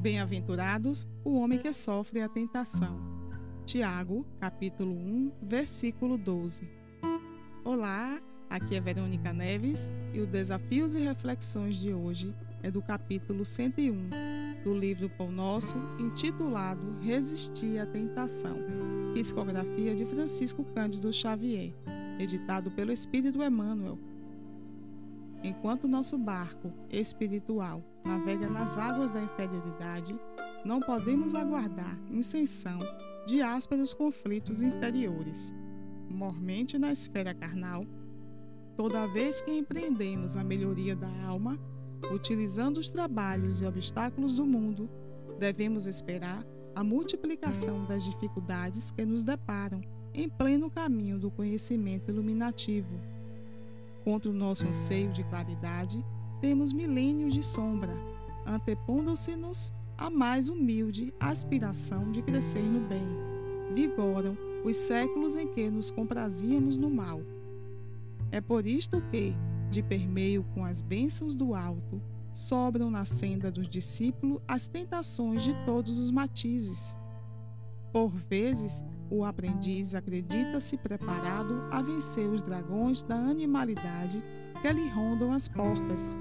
Bem-aventurados o homem que sofre a tentação. Tiago, capítulo 1, versículo 12. Olá, aqui é Verônica Neves e o Desafios e Reflexões de hoje é do capítulo 101 do livro Pão Nosso, intitulado Resistir à Tentação. Psicografia de Francisco Cândido Xavier, editado pelo Espírito Emmanuel, Enquanto nosso barco espiritual navega nas águas da inferioridade, não podemos aguardar insenção de ásperos conflitos interiores. Mormente na esfera carnal, toda vez que empreendemos a melhoria da alma, utilizando os trabalhos e obstáculos do mundo, devemos esperar a multiplicação das dificuldades que nos deparam em pleno caminho do conhecimento iluminativo Contra o nosso anseio de claridade, temos milênios de sombra, antepondo-se-nos a mais humilde aspiração de crescer no bem. Vigoram os séculos em que nos comprazíamos no mal. É por isto que, de permeio com as bênçãos do alto, sobram na senda dos discípulos as tentações de todos os matizes. Por vezes, o aprendiz acredita-se preparado a vencer os dragões da animalidade que lhe rondam as portas.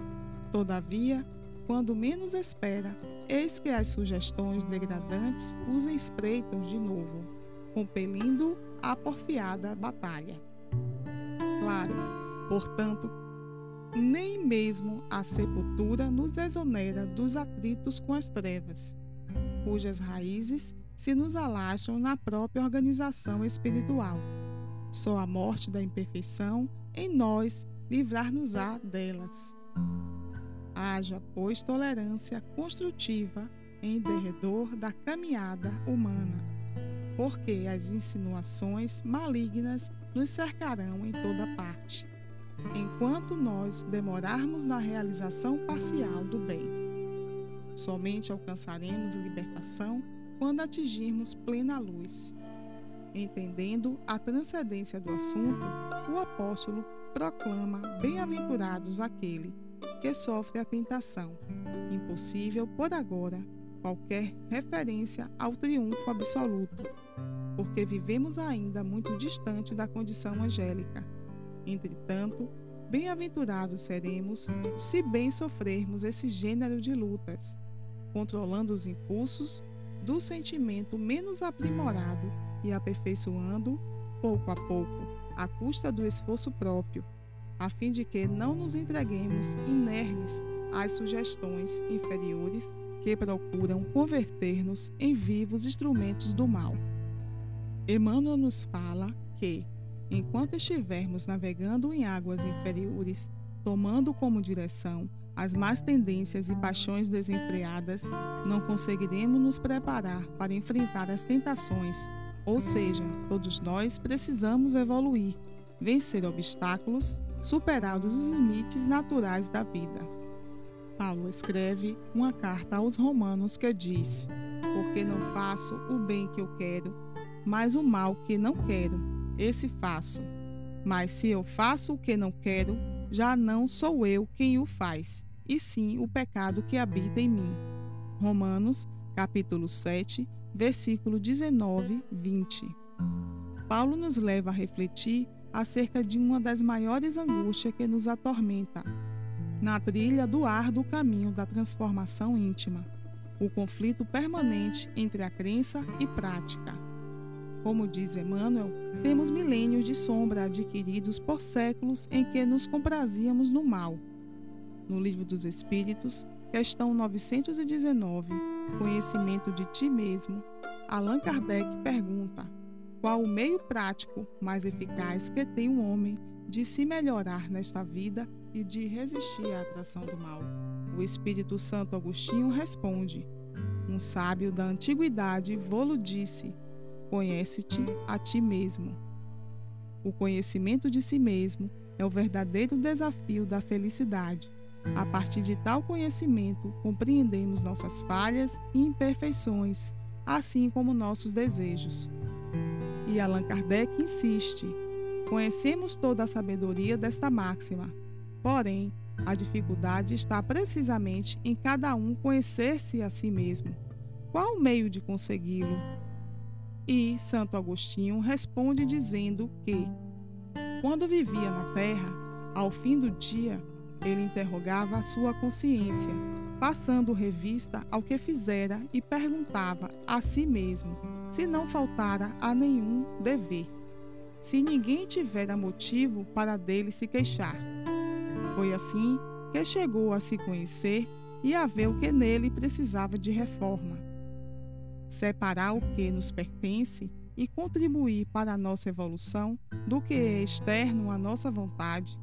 Todavia, quando menos espera, eis que as sugestões degradantes os espreitam de novo, compelindo a porfiada batalha. Claro, portanto, nem mesmo a sepultura nos exonera dos atritos com as trevas, cujas raízes se nos alastram na própria organização espiritual. Só a morte da imperfeição em nós livrar-nos-á delas. Haja, pois, tolerância construtiva em derredor da caminhada humana, porque as insinuações malignas nos cercarão em toda parte, enquanto nós demorarmos na realização parcial do bem. Somente alcançaremos libertação quando atingirmos plena luz. Entendendo a transcendência do assunto, o apóstolo proclama: Bem-aventurados aquele que sofre a tentação. Impossível, por agora, qualquer referência ao triunfo absoluto, porque vivemos ainda muito distante da condição angélica. Entretanto, bem-aventurados seremos se bem sofrermos esse gênero de lutas, controlando os impulsos do sentimento menos aprimorado e aperfeiçoando, pouco a pouco, à custa do esforço próprio, a fim de que não nos entreguemos inermes às sugestões inferiores que procuram converter-nos em vivos instrumentos do mal. Emmanuel nos fala que, enquanto estivermos navegando em águas inferiores, tomando como direção as más tendências e paixões desenfreadas, não conseguiremos nos preparar para enfrentar as tentações. Ou seja, todos nós precisamos evoluir, vencer obstáculos, superar os limites naturais da vida. Paulo escreve uma carta aos Romanos que diz: Porque não faço o bem que eu quero, mas o mal que não quero, esse faço. Mas se eu faço o que não quero, já não sou eu quem o faz, e sim o pecado que habita em mim. Romanos, capítulo 7, versículo 19, 20. Paulo nos leva a refletir acerca de uma das maiores angústias que nos atormenta, na trilha do árduo caminho da transformação íntima, o conflito permanente entre a crença e prática. Como diz Emmanuel, temos milênios de sombra adquiridos por séculos em que nos comprazíamos no mal no Livro dos Espíritos, questão 919, Conhecimento de Ti Mesmo, Allan Kardec pergunta: qual o meio prático mais eficaz que tem um homem de se melhorar nesta vida e de resistir à atração do mal? O Espírito Santo Agostinho responde: Um sábio da antiguidade vô-lo disse: Conhece-te a ti mesmo. O conhecimento de si mesmo é o verdadeiro desafio da felicidade a partir de tal conhecimento, compreendemos nossas falhas e imperfeições, assim como nossos desejos. E Allan Kardec insiste: conhecemos toda a sabedoria desta máxima, porém, A dificuldade está precisamente em cada um conhecer-se a si mesmo. Qual o meio de consegui-lo? E Santo Agostinho responde dizendo que, quando vivia na terra, ao fim do dia, ele interrogava a sua consciência, passando revista ao que fizera e perguntava a si mesmo se não faltara a nenhum dever, se ninguém tivera motivo para dele se queixar. Foi assim que chegou a se conhecer e a ver o que nele precisava de reforma. Separar o que nos pertence e contribuir para a nossa evolução do que é externo à nossa vontade,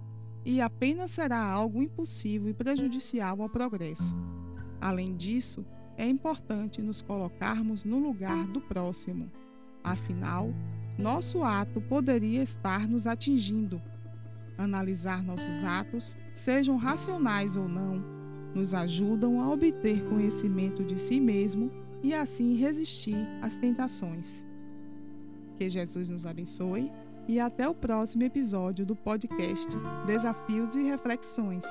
e apenas será algo impossível e prejudicial ao progresso. Além disso, é importante nos colocarmos no lugar do próximo. Afinal, nosso ato poderia estar nos atingindo. Analisar nossos atos, sejam racionais ou não, nos ajudam a obter conhecimento de si mesmo e assim resistir às tentações. Que Jesus nos abençoe e até o próximo episódio do podcast Desafios e Reflexões.